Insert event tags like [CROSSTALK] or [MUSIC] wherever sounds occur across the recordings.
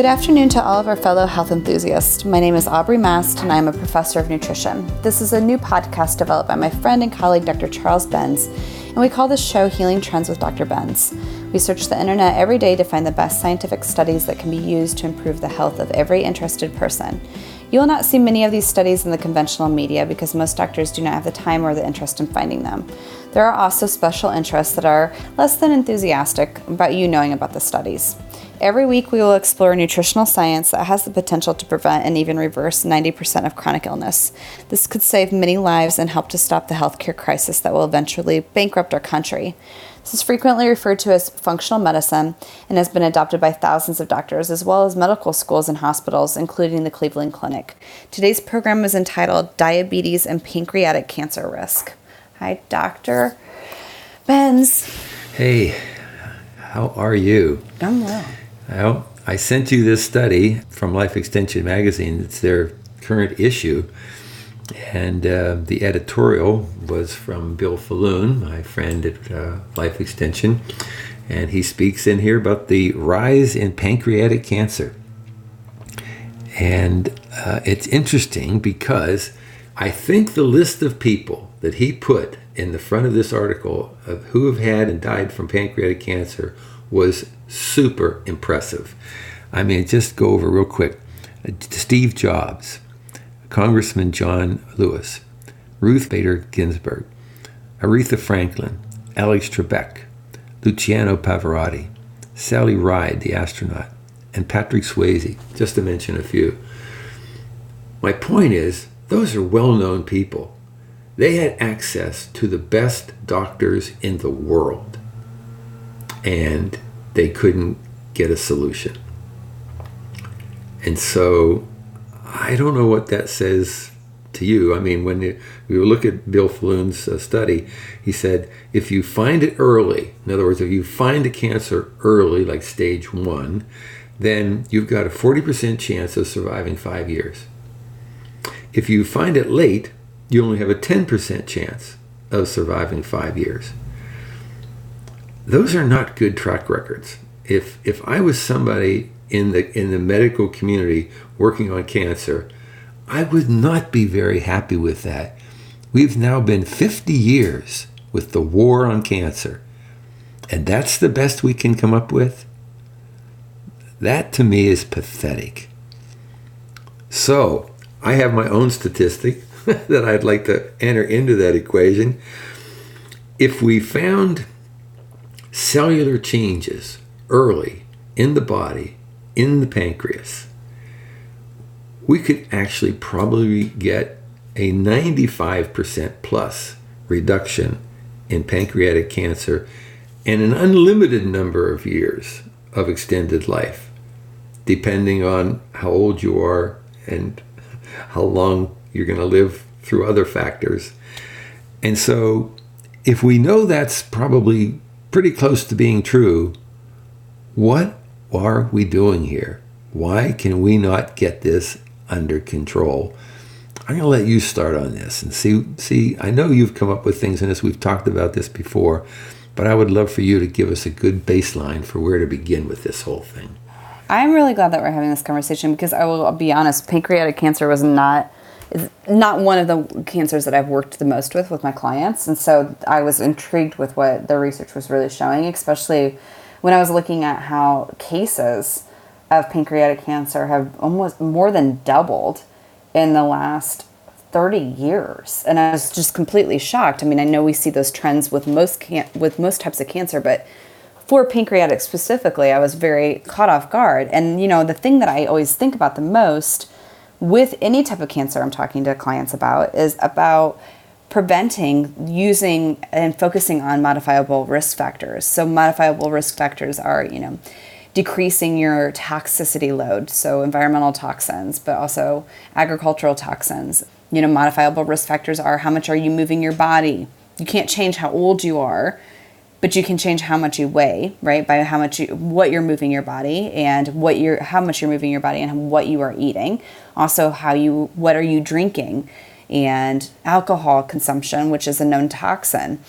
Good afternoon to all of our fellow health enthusiasts. My name is Aubrey Mast, and I am a professor of nutrition. This is a new podcast developed by my friend and colleague, Dr. Charles Benz, and we call this show Healing Trends with Dr. Benz. We search the internet every day to find the best scientific studies that can be used to improve the health of every interested person. You will not see many of these studies in the conventional media because most doctors do not have the time or the interest in finding them. There are also special interests that are less than enthusiastic about you knowing about the studies. Every week, we will explore nutritional science that has the potential to prevent and even reverse 90% of chronic illness. This could save many lives and help to stop the healthcare crisis that will eventually bankrupt our country. This is frequently referred to as functional medicine and has been adopted by thousands of doctors as well as medical schools and hospitals, including the Cleveland Clinic. Today's program is entitled Diabetes and Pancreatic Cancer Risk. Hi, Dr. Benz. Hey, how are you? I'm well. Well, I sent you this study from Life Extension Magazine. It's their current issue. And uh, the editorial was from Bill Faloon, my friend at uh, Life Extension. And he speaks in here about the rise in pancreatic cancer. And uh, it's interesting because I think the list of people that he put in the front of this article of who have had and died from pancreatic cancer was super impressive. I mean, just go over real quick. Steve Jobs, Congressman John Lewis, Ruth Bader Ginsburg, Aretha Franklin, Alex Trebek, Luciano Pavarotti, Sally Ride, the astronaut, and Patrick Swayze, just to mention a few. My point is, those are well known people. They had access to the best doctors in the world. And they couldn't get a solution. And so I don't know what that says to you. I mean, when you, we look at Bill Faloon's uh, study, he said if you find it early, in other words, if you find a cancer early, like stage one, then you've got a 40% chance of surviving five years. If you find it late, you only have a 10% chance of surviving five years those are not good track records. If if I was somebody in the in the medical community working on cancer, I would not be very happy with that. We've now been 50 years with the war on cancer. And that's the best we can come up with? That to me is pathetic. So, I have my own statistic [LAUGHS] that I'd like to enter into that equation. If we found cellular changes early in the body, in the pancreas, we could actually probably get a 95% plus reduction in pancreatic cancer and an unlimited number of years of extended life, depending on how old you are and [LAUGHS] how long you're going to live through other factors. And so, if we know that's probably pretty close to being true. What are we doing here? Why can we not get this under control? I'm going to let you start on this and see. See, I know you've come up with things in this. We've talked about this before, but I would love for you to give us a good baseline for where to begin with this whole thing. I'm really glad that we're having this conversation because I will be honest, pancreatic cancer was not not one of the cancers that I've worked the most with with my clients, and so I was intrigued with what the research was really showing, especially when I was looking at how cases of pancreatic cancer have almost more than doubled in the last 30 years and I was just completely shocked. I mean, I know we see those trends with most can- with most types of cancer, but for pancreatic specifically, I was very caught off guard. And you know, the thing that I always think about the most with any type of cancer I'm talking to clients about is about preventing using and focusing on modifiable risk factors. So modifiable risk factors are, you know, decreasing your toxicity load, so environmental toxins, but also agricultural toxins. You know, modifiable risk factors are how much are you moving your body? You can't change how old you are, but you can change how much you weigh, right? By how much you, what you're moving your body and what you're how much you're moving your body and what you are eating. Also how you what are you drinking and alcohol consumption, which is a known toxin.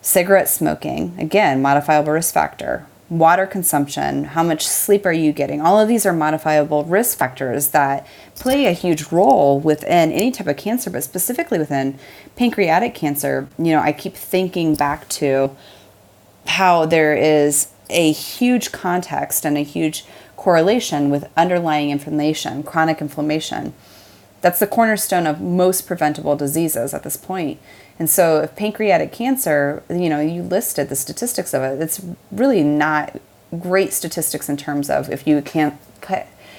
Cigarette smoking, again, modifiable risk factor. Water consumption, how much sleep are you getting? All of these are modifiable risk factors that play a huge role within any type of cancer, but specifically within pancreatic cancer. You know, I keep thinking back to how there is a huge context and a huge correlation with underlying inflammation, chronic inflammation. That's the cornerstone of most preventable diseases at this point. And so, if pancreatic cancer, you know, you listed the statistics of it, it's really not great statistics in terms of if you can't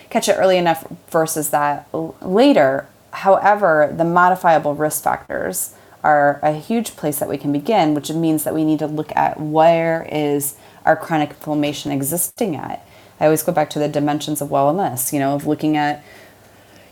catch it early enough versus that later. However, the modifiable risk factors are a huge place that we can begin, which means that we need to look at where is our chronic inflammation existing at. I always go back to the dimensions of wellness, you know, of looking at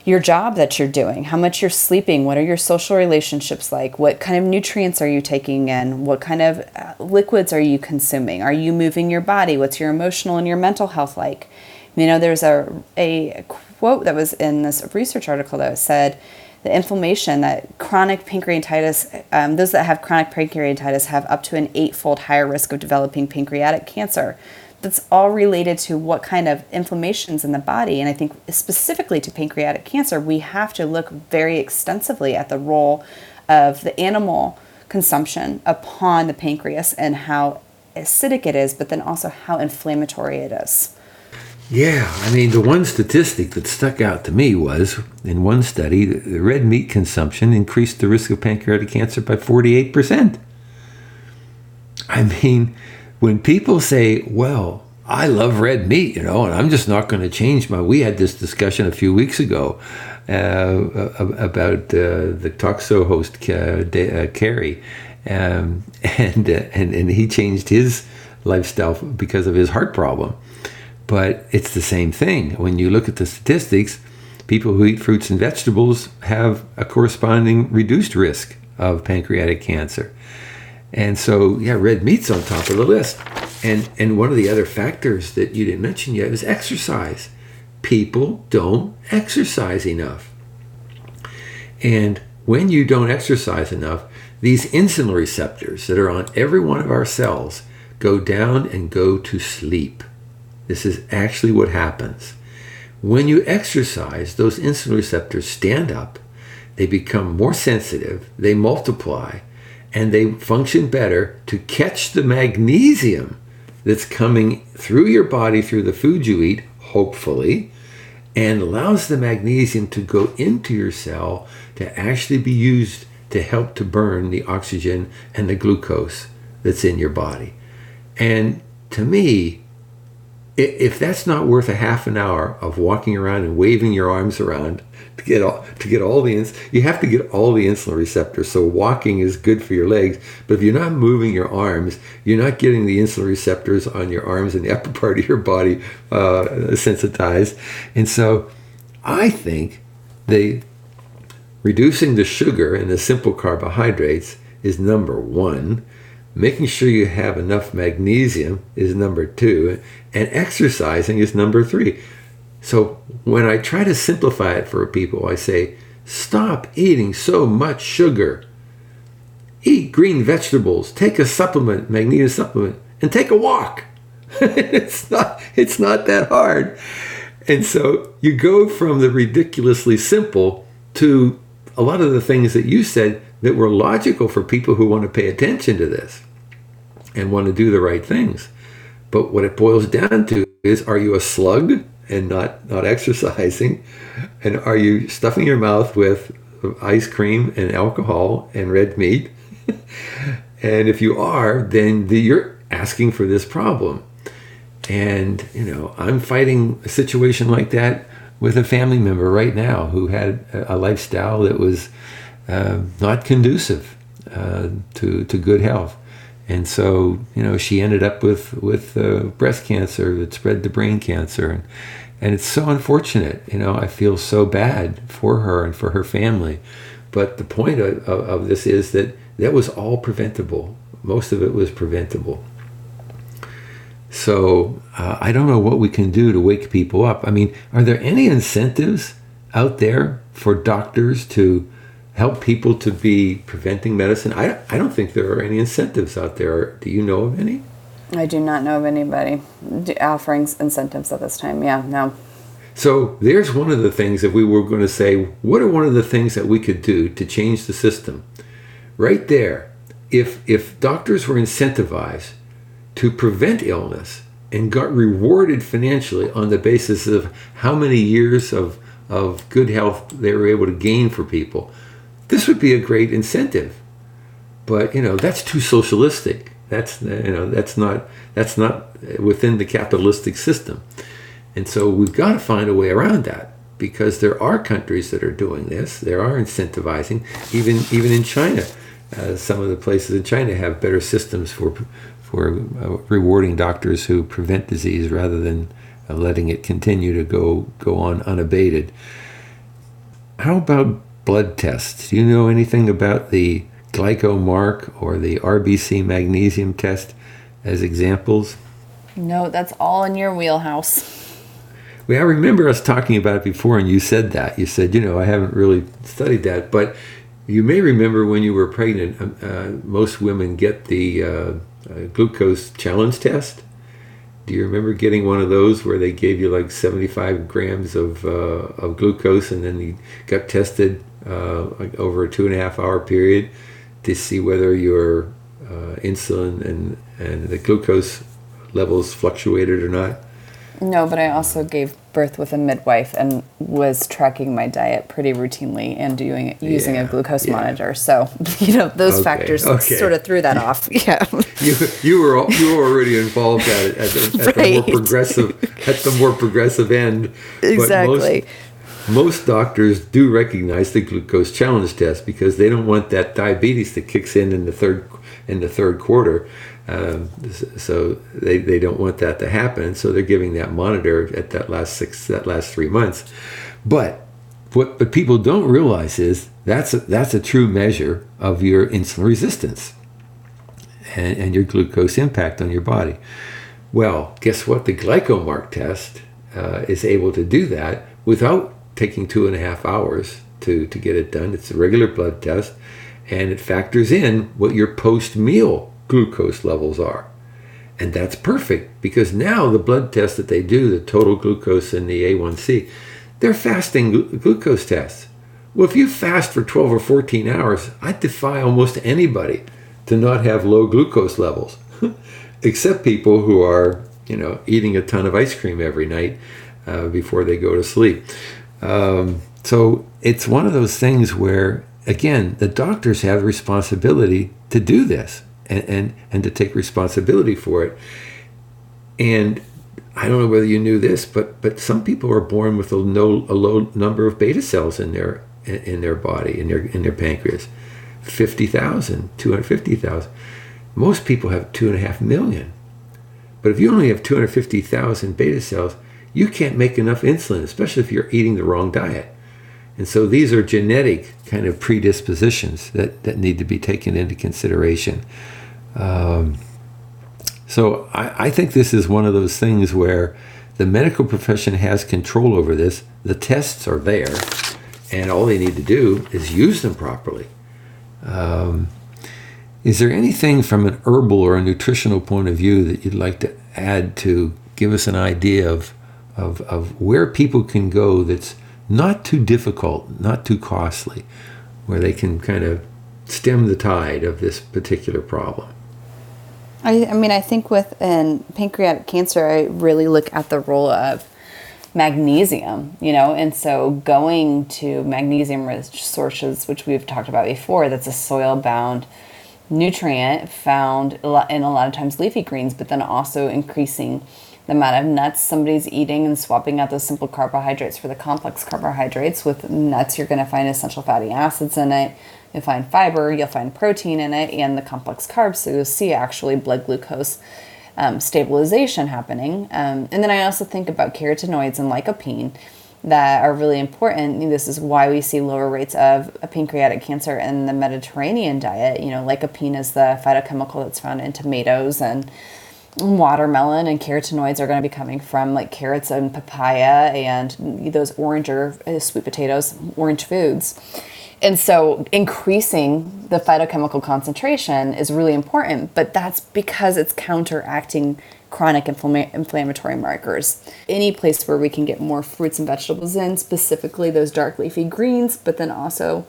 your job that you're doing, how much you're sleeping, what are your social relationships like, what kind of nutrients are you taking in, what kind of uh, liquids are you consuming, are you moving your body, what's your emotional and your mental health like. You know, there's a, a quote that was in this research article that said the inflammation that chronic pancreatitis, um, those that have chronic pancreatitis have up to an eightfold higher risk of developing pancreatic cancer that's all related to what kind of inflammations in the body. And I think specifically to pancreatic cancer, we have to look very extensively at the role of the animal consumption upon the pancreas and how acidic it is, but then also how inflammatory it is. Yeah, I mean, the one statistic that stuck out to me was in one study, the red meat consumption increased the risk of pancreatic cancer by 48%. I mean, when people say, well, I love red meat, you know, and I'm just not going to change my. We had this discussion a few weeks ago uh, about uh, the talk show host uh, um, [LAUGHS] and, uh, and and he changed his lifestyle because of his heart problem. But it's the same thing when you look at the statistics. People who eat fruits and vegetables have a corresponding reduced risk of pancreatic cancer. And so, yeah, red meat's on top of the list. And and one of the other factors that you didn't mention yet is exercise. People don't exercise enough. And when you don't exercise enough, these insulin receptors that are on every one of our cells go down and go to sleep. This is actually what happens. When you exercise, those insulin receptors stand up, they become more sensitive, they multiply, and they function better to catch the magnesium that's coming through your body through the food you eat, hopefully, and allows the magnesium to go into your cell to actually be used to help to burn the oxygen and the glucose that's in your body. And to me, if that's not worth a half an hour of walking around and waving your arms around to get all to get all the ins, you have to get all the insulin receptors. So walking is good for your legs, but if you're not moving your arms, you're not getting the insulin receptors on your arms and the upper [LAUGHS] part of your body uh, sensitized. And so, I think the reducing the sugar and the simple carbohydrates is number one Making sure you have enough magnesium is number two, and exercising is number three. So when I try to simplify it for people, I say, stop eating so much sugar. Eat green vegetables, take a supplement, magnesium supplement, and take a walk. [LAUGHS] it's not it's not that hard. And so you go from the ridiculously simple to a lot of the things that you said that were logical for people who want to pay attention to this and want to do the right things. But what it boils down to is are you a slug and not, not exercising? And are you stuffing your mouth with ice cream and alcohol and red meat? [LAUGHS] and if you are, then the, you're asking for this problem. And, you know, I'm fighting a situation like that with a family member right now who had a lifestyle that was uh, not conducive uh, to, to good health and so you know she ended up with with uh, breast cancer that spread to brain cancer. And and it's so unfortunate you know i feel so bad for her and for her family. But the point of, of, of this is that that was all preventable. Most of it was preventable. So uh, i don't know what we can do to wake people up. I mean are there any incentives out there for doctors to help people to be preventing medicine? I, I don't think there are any incentives out there. Do you know of any? I do not know of anybody offering incentives at this time. Yeah, no. So there's one of the things that we were going to say, what are one of the things that we could do to change the system? Right there, if if doctors were incentivized to prevent illness and got rewarded financially on the basis of how many years of of good health they were able to gain for people, this would be a great incentive. But you know that's too socialistic. That's you know that's not that's not within the capitalistic system, and so we've got to find a way around that because there are countries that are doing this. There are incentivizing, even even in China. Uh, some of the places in China have better systems for for uh, rewarding doctors who prevent disease rather than uh, letting it continue to go go on unabated. How about blood tests? Do you know anything about the GlycoMark or the RBC magnesium test as examples? No, that's all in your wheelhouse. Well, I remember us talking about it before, and you said that. You said, you know, I haven't really studied that, but you may remember when you were pregnant, um, uh, most women get the uh, uh, glucose challenge test. Do you remember getting one of those where they gave you like 75 grams of, uh, of glucose and then you got tested uh, over a two and a half hour period to see whether your uh, insulin and, and the glucose levels fluctuated or not? No, but I also gave birth with a midwife and was tracking my diet pretty routinely and doing using Yeah, a glucose yeah. monitor. So [LAUGHS] you know those Okay, factors okay. sort of threw that off. [LAUGHS] Yeah. you you were you were already involved at, it- at, the, at the more progressive at the more progressive end. But Exactly. most, most doctors do recognize the glucose challenge test because they don't want that diabetes that kicks in in the third in the third quarter. Um, so they, they don't want that to happen. So they're giving that monitor at that last six that last three months. But what but people don't realize is that's a, that's a true measure of your insulin resistance and, and your glucose impact on your body. Well, guess what? The GlycoMark test uh, is able to do that without taking two and a half hours to, to get it done. It's a regular blood test, and it factors in what your post meal glucose levels are. And that's perfect because now the blood tests that they do, the total glucose and the A1C, they're fasting glu- glucose tests. Well, if you fast for 12 or 14 hours, I defy almost anybody to not have low glucose levels, [LAUGHS] except people who are, you know, eating a ton of ice cream every night uh, before they go to sleep. Um, so it's one of those things where, again, the doctors have the responsibility to do this and, and, and to take responsibility for it. And I don't know whether you knew this, but but some people are born with a, no, a low number of beta cells in their in, their body in their in their pancreas, 50,000, 250,000. Most people have two and a half million. But if you only have 250,000 beta cells, you can't make enough insulin, especially if you're eating the wrong diet. And so these are genetic kind of predispositions that, that need to be taken into consideration. Um, so I, I think this is one of those things where the medical profession has control over this. The tests are there, and all they need to do is use them properly. Um, is there anything from an herbal or a nutritional point of view that you'd like to add to give us an idea of, of, of where people can go that's not too difficult, not too costly, where they can kind of stem the tide of this particular problem? I, I mean, I think with in pancreatic cancer, I really look at the role of magnesium, you know, and so going to magnesium rich sources, which we've talked about before, that's a soil bound nutrient found in a lot of times leafy greens, but then also increasing the amount of nuts somebody's eating and swapping out those simple carbohydrates for the complex carbohydrates. With nuts, you're going to find essential fatty acids in it. You'll find fiber, you'll find protein in it, and the complex carbs. So you'll see actually blood glucose um, stabilization happening. Um, and then I also think about carotenoids and lycopene that are really important. This is why we see lower rates of pancreatic cancer in the Mediterranean diet. You know, lycopene is the phytochemical that's found in tomatoes and watermelon, and carotenoids are going to be coming from like carrots and papaya and those orange or uh, sweet potatoes, orange foods. And so increasing the phytochemical concentration is really important, but that's because it's counteracting chronic inflama- inflammatory markers. Any place where we can get more fruits and vegetables in, specifically those dark leafy greens, but then also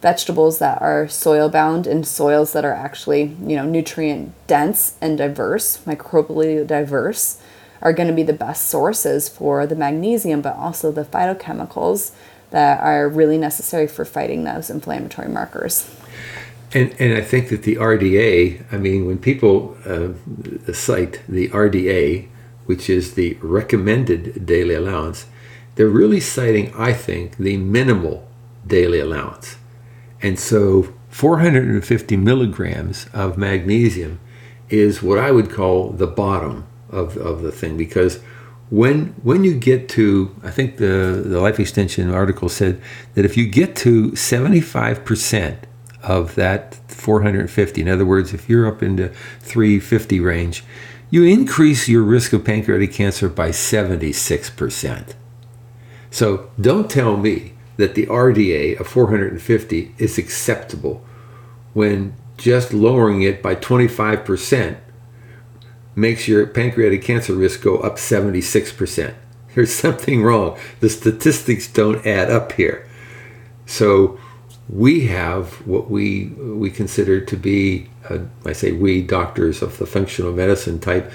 vegetables that are soil bound and soils that are actually, you know, nutrient dense and diverse, microbially diverse, are going to be the best sources for the magnesium, but also the phytochemicals that are really necessary for fighting those inflammatory markers. And, and I think that the RDA, I mean, when people uh, cite the RDA, which is the recommended daily allowance, they're really citing, I think, the minimal daily allowance. And so 450 milligrams of magnesium is what I would call the bottom of, of the thing because when when you get to I think the, the life extension article said that if you get to 75% of that 450, in other words, if you're up into 350 range, you increase your risk of pancreatic cancer by 76%. So don't tell me that the RDA of 450 is acceptable when just lowering it by 25% makes your pancreatic cancer risk go up 76%. There's [LAUGHS] something wrong. The statistics don't add up here. So we have what we we consider to be, uh, I say we doctors of the functional medicine type,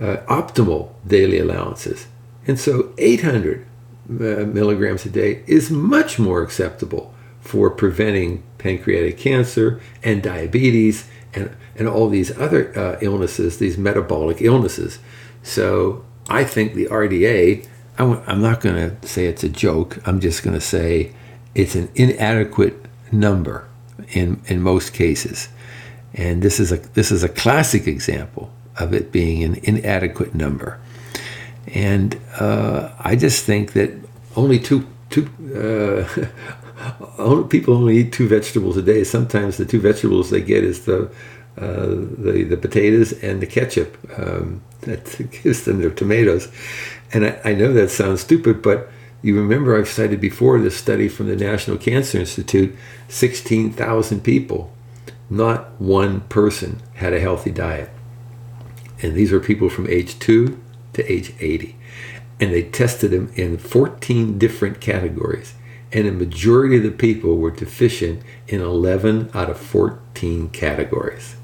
uh, optimal daily allowances. And so 800 uh, milligrams a day is much more acceptable for preventing pancreatic cancer and diabetes and, and all these other uh, illnesses, these metabolic illnesses. So I think the RDA, I'm, I'm not going to say it's a joke, I'm just going to say it's an inadequate number in, in most cases. And this is a this is a classic example of it being an inadequate number. And uh, I just think that only two two uh, [LAUGHS] people only eat two vegetables a day. Sometimes the two vegetables they get is the uh, the the potatoes and the ketchup um, that [LAUGHS] gives them their tomatoes. And I, I, know that sounds stupid, but you remember I've cited before this study from the National Cancer Institute: sixteen thousand people, not one person had a healthy diet, and these are people from age two to age eighty, and they tested them in fourteen different categories and a majority of the people were deficient in 11 out of 14 categories.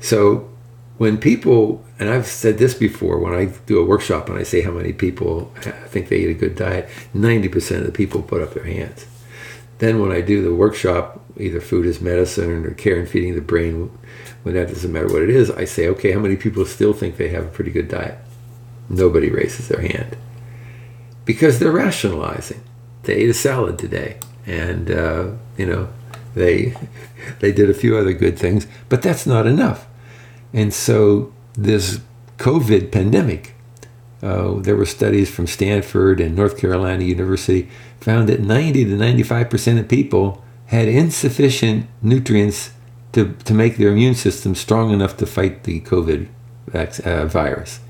So when people, and I've said this before, when I do a workshop and I say how many people think they eat a good diet, 90% of the people put up their hands. Then when I do the workshop, either food is medicine or care and feeding the brain, when that doesn't matter what it is, I say, okay, how many people still think they have a pretty good diet? Nobody raises their hand because they're rationalizing they ate a salad today, and uh, you know they [LAUGHS] they did a few other good things, but that's not enough. And so this COVID pandemic, uh, there were studies from Stanford and North Carolina University found that 90 to 95 percent of people had insufficient nutrients to, to make their immune system strong enough to fight the COVID uh, virus.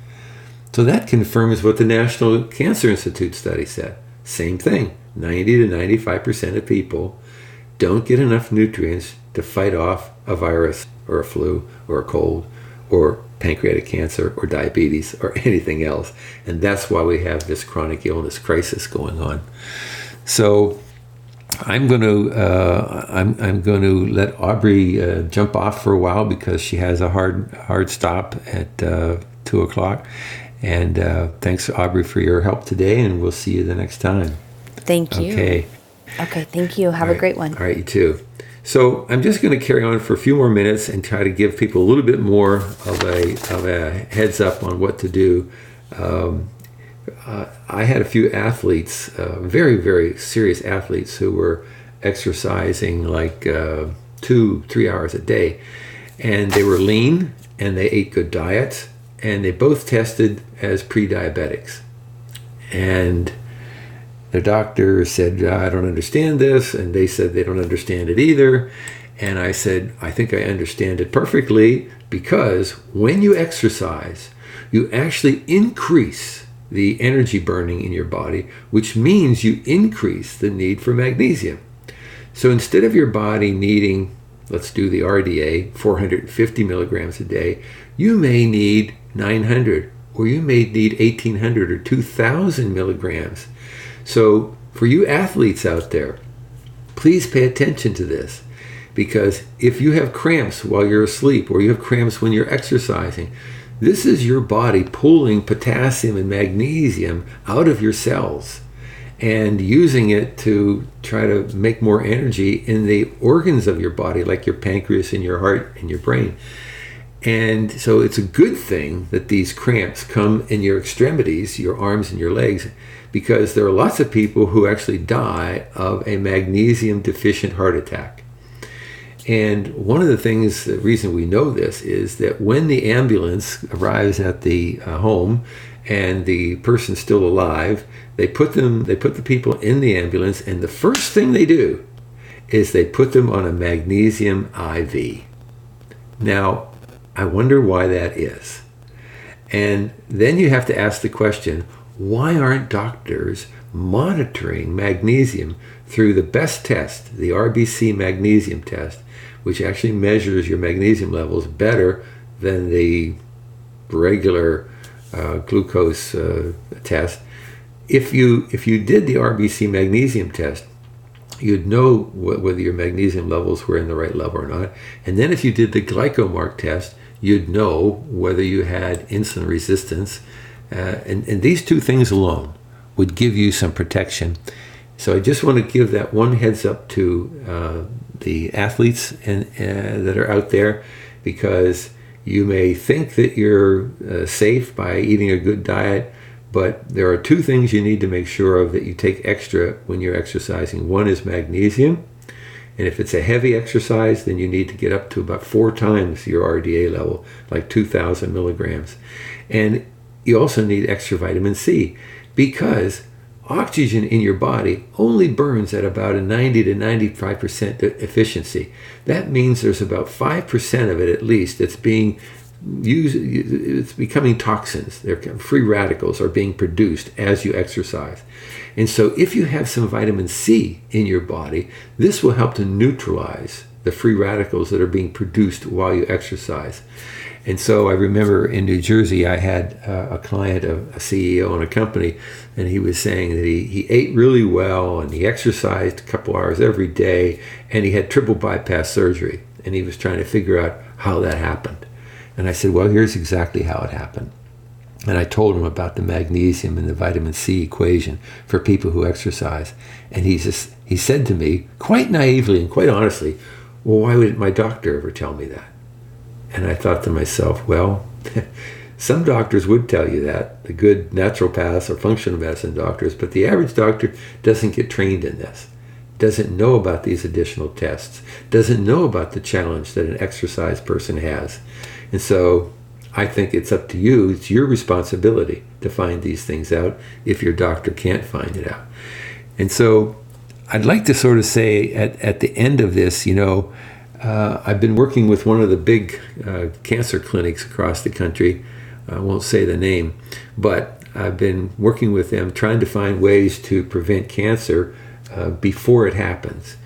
So that confirms what the National Cancer Institute study said. Same thing. 90 to 95% of people don't get enough nutrients to fight off a virus or a flu or a cold or pancreatic cancer or diabetes or [LAUGHS] anything else. And that's why we have this chronic illness crisis going on. So I'm going to uh, I'm, I'm going to let Aubrey uh, jump off for a while because she has a hard hard stop at uh, two o'clock. And uh, thanks, Aubrey, for your help today, and we'll see you the next time. Thank you. Okay. Okay, thank you. Have a great one. All right, you too. So I'm just going to carry on for a few more minutes and try to give people a little bit more of a, of a heads up on what to do. Um, uh, I had a few athletes, uh, very, very serious athletes, who were exercising like uh, two, three hours a day. And they were lean and they ate good diets and they both tested as pre diabetics. And the doctor said, I don't understand this. And they said they don't understand it either. And I said, I think I understand it perfectly because when you exercise, you actually increase the energy burning in your body, which means you increase the need for magnesium. So instead of your body needing, let's do the RDA, 450 milligrams a day, you may need 900 or you may need 1800 or 2000 milligrams. So for you athletes out there, please pay attention to this because if you have cramps while you're asleep or you have cramps when you're exercising, this is your body pulling potassium and magnesium out of your cells and using it to try to make more energy in the organs of your body, like your pancreas and your heart and your brain. And so it's a good thing that these cramps come in your extremities, your arms and your legs, because there are lots of people who actually die of a magnesium deficient heart attack. And one of the things, the reason we know this is that when the ambulance arrives at the uh, home and the person's still alive, they put them, they put the people in the ambulance, and the first thing they do is they put them on a magnesium IV. Now, I wonder why that is. And then you have to ask the question why aren't doctors monitoring magnesium through the best test, the RBC magnesium test, which actually measures your magnesium levels better than the regular uh, glucose uh, test? If you if you did the RBC magnesium test, you'd know wh- whether your magnesium levels were in the right level or not. And then if you did the glycomark test, you'd know whether you had insulin resistance. Uh, and, and these two things alone would give you some protection. So I just want to give that one heads up to uh, the athletes and, uh, that are out there because you may think that you're uh, safe by eating a good diet, but there are two things you need to make sure of that you take extra when you're exercising. One is magnesium, and if it's a heavy exercise, then you need to get up to about four times your RDA level, like 2,000 milligrams. And you also need extra vitamin C because oxygen in your body only burns at about a 90 to 95% efficiency. That means there's about 5% of it at least that's being used, it's becoming toxins. They're free radicals are being produced as you exercise. And so if you have some vitamin C in your body, this will help to neutralize the free radicals that are being produced while you exercise. And so I remember in New Jersey, I had uh, a client, a, CEO in a company, and he was saying that he, he ate really well and he exercised a couple hours every day and he had triple bypass surgery. And he was trying to figure out how that happened. And I said, Well, here's exactly how it happened. And I told him about the magnesium and the vitamin C equation for people who exercise. And he just he said to me, quite naively and quite honestly, Well, why would my doctor ever tell me that? And I thought to myself, well, [LAUGHS] some doctors would tell you that, the good naturopaths or functional medicine doctors, but the average doctor doesn't get trained in this, doesn't know about these additional tests, doesn't know about the challenge that an exercise person has. And so I think it's up to you, it's your responsibility to find these things out if your doctor can't find it out. And so I'd like to sort of say at, at the end of this, you know, uh, I've been working with one of the big uh, cancer clinics across the country. I won't say the name, but I've been working with them trying to find ways to prevent cancer uh, before it happens.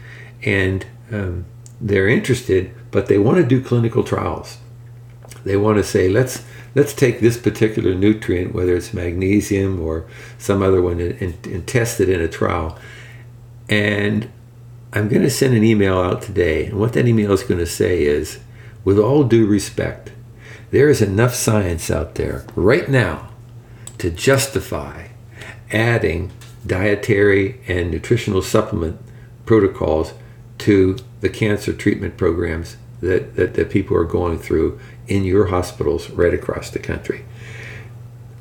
And um, they're interested, but they want to do clinical trials. They want to say, let's let's take this particular nutrient, whether it's magnesium or some other one, and, and, and test it in a trial. And I'm going to send an email out today, and what that email is going to say is with all due respect, there is enough science out there right now to justify adding dietary and nutritional supplement protocols to the cancer treatment programs that, that, that people are going through in your hospitals right across the country.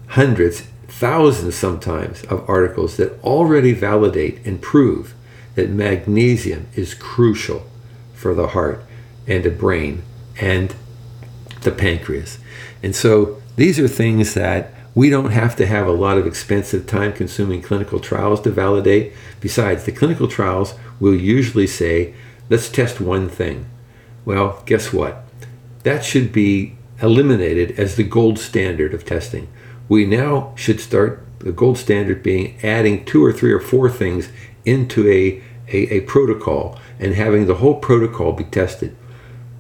Hundreds, thousands sometimes of articles that already validate and prove that magnesium is crucial for the heart and the brain and the pancreas. And so these are things that we don't have to have a lot of expensive, time consuming clinical trials to validate. Besides, the clinical trials will usually say, let's test one thing. Well, guess what? That should be eliminated as the gold standard of testing. We now should start the gold standard being adding two or three or four things into a a, a protocol and having the whole protocol be tested.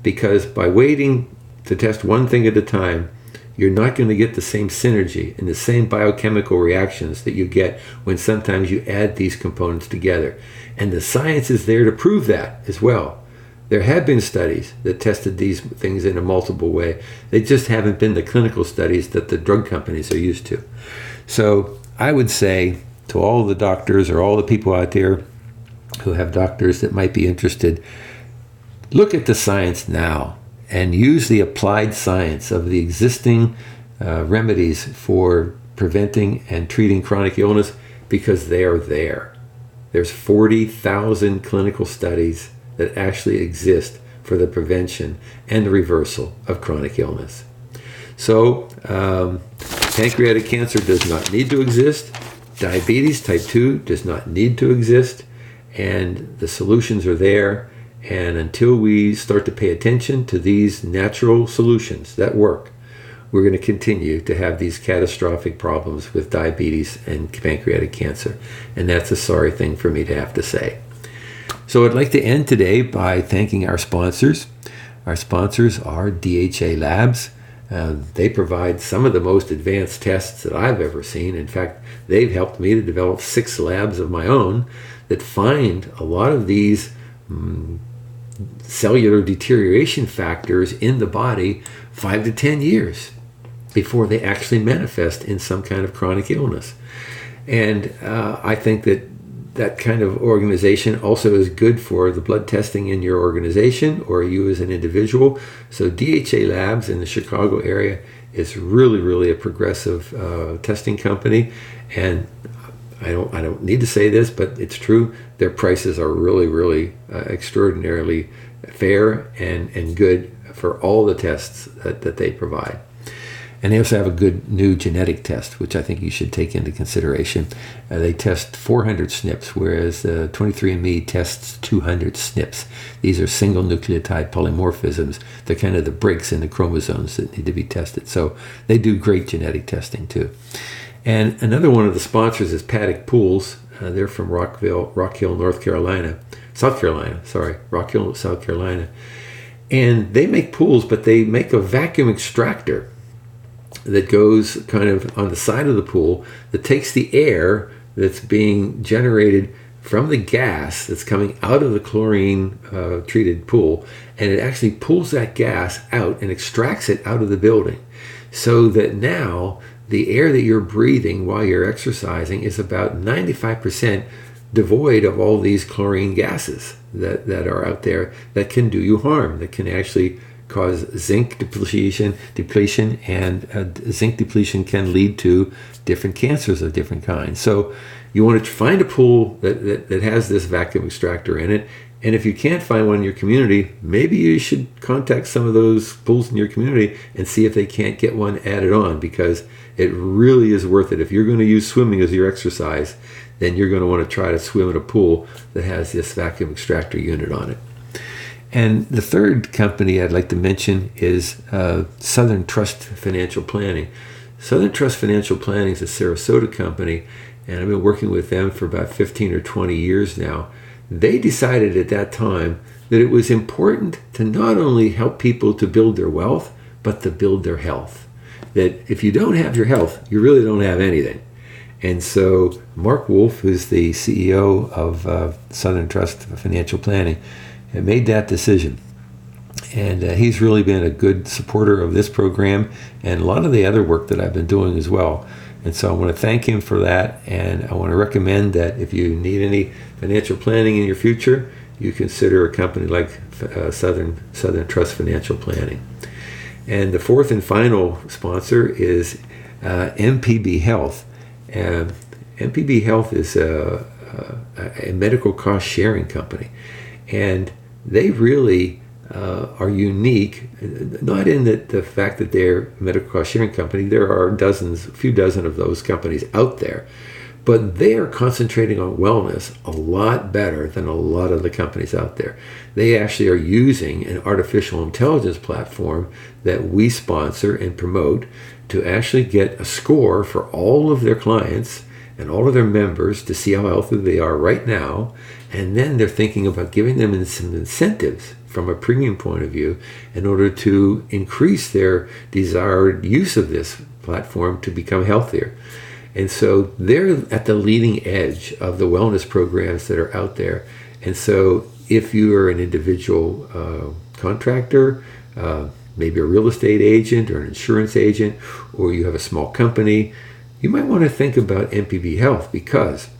Because by waiting to test one thing at a time, you're not going to get the same synergy and the same biochemical reactions that you get when sometimes you add these components together. And the science is there to prove that as well. There have been studies that tested these things in a multiple way. They just haven't been the clinical studies that the drug companies are used to. So I would say to all the doctors or all the people out there who have doctors that might be interested, look at the science now and use the applied science of the existing uh, remedies for preventing and treating chronic illness because they are there. There's 40,000 clinical studies that actually exist for the prevention and the reversal of chronic illness. So, um, pancreatic cancer does not need to exist. Diabetes type 2 does not need to exist. And the solutions are there. And until we start to pay attention to these natural solutions that work, we're going to continue to have these catastrophic problems with diabetes and pancreatic cancer. And that's a sorry thing for me to have to say. So I'd like to end today by thanking our sponsors. Our sponsors are DHA Labs. Uh, they provide some of the most advanced tests that I've ever seen. In fact, they've helped me to develop six labs of my own that find a lot of these um, cellular deterioration factors in the body five to ten years before they actually manifest in some kind of chronic illness. And uh, I think that that kind of organization also is good for the blood testing in your organization or you as an individual. So DHA Labs in the Chicago area is really, really a progressive uh, testing company, and I don't, I don't need to say this, but it's true. Their prices are really, really uh, extraordinarily fair and, and good for all the tests that, that they provide. And they also have a good new genetic test, which I think you should take into consideration. Uh, they test 400 SNPs, whereas uh, 23andMe tests 200 SNPs. These are single nucleotide polymorphisms. They're kind of the breaks in the chromosomes that need to be tested. So they do great genetic testing too. And another one of the sponsors is Paddock Pools. Uh, they're from Rockville, Rock Hill, North Carolina, South Carolina. Sorry, Rock Hill, South Carolina. And they make pools, but they make a vacuum extractor that goes kind of on the side of the pool that takes the air that's being generated from the gas that's coming out of the chlorine uh, treated pool and it actually pulls that gas out and extracts it out of the building so that now the air that you're breathing while you're exercising is about 95% devoid of all these chlorine gases that, that are out there that can do you harm, that can actually cause zinc depletion, depletion, and uh, zinc depletion can lead to different cancers of different kinds. So you want to find a pool that, that, that has this vacuum extractor in it. And if you can't find one in your community, maybe you should contact some of those pools in your community and see if they can't get one added on because it really is worth it. If you're going to use swimming as your exercise, then you're going to want to try to swim in a pool that has this vacuum extractor unit on it. And the third company I'd like to mention is uh, Southern Trust Financial Planning. Southern Trust Financial Planning is a Sarasota company, and I've been working with them for about 15 or 20 years now. They decided at that time that it was important to not only help people to build their wealth, but to build their health. That if you don't have your health, you really don't have anything. And so, Mark Wolf, who's the CEO of uh, Southern Trust Financial Planning, and made that decision. And uh, he's really been a good supporter of this program and a lot of the other work that I've been doing as well. And so I want to thank him for that. And I want to recommend that if you need any financial planning in your future, you consider a company like uh, Southern Southern Trust Financial Planning. And the fourth and final sponsor is uh, MPB Health. And MPB Health is a, a, a medical cost sharing company. And they really uh, are unique, not in the, the fact that they're a medical cost sharing company. There are dozens, a few dozen of those companies out there, but they are concentrating on wellness a lot better than a lot of the companies out there. They actually are using an artificial intelligence platform that we sponsor and promote to actually get a score for all of their clients and all of their members to see how healthy they are right now. And then they're thinking about giving them some incentives from a premium point of view in order to increase their desired use of this platform to become healthier. And so they're at the leading edge of the wellness programs that are out there. And so if you are an individual uh, contractor, uh, maybe a real estate agent or an insurance agent, or you have a small company, you might want to think about MPB Health because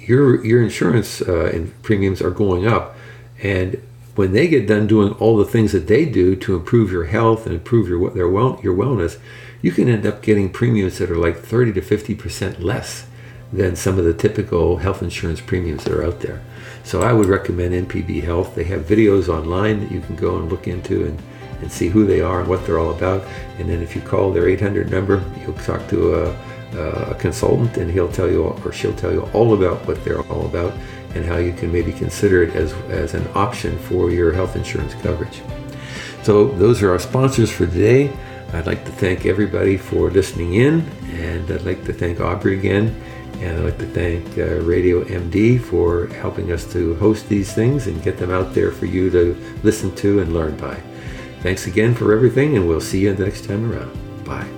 your your insurance uh, premiums are going up, and when they get done doing all the things that they do to improve your health and improve your their well, your wellness, you can end up getting premiums that are like 30 to 50 percent less than some of the typical health insurance premiums that are out there. So I would recommend MPB Health. They have videos online that you can go and look into and and see who they are and what they're all about. And then if you call their 800 number, you'll talk to a, a consultant and he'll tell you or she'll tell you all about what they're all about and how you can maybe consider it as, as an option for your health insurance coverage. So those are our sponsors for today. I'd like to thank everybody for listening in, and I'd like to thank Aubrey again, and I'd like to thank uh, Radio MD for helping us to host these things and get them out there for you to listen to and learn by. Thanks again for everything, and we'll see you the next time around. Bye.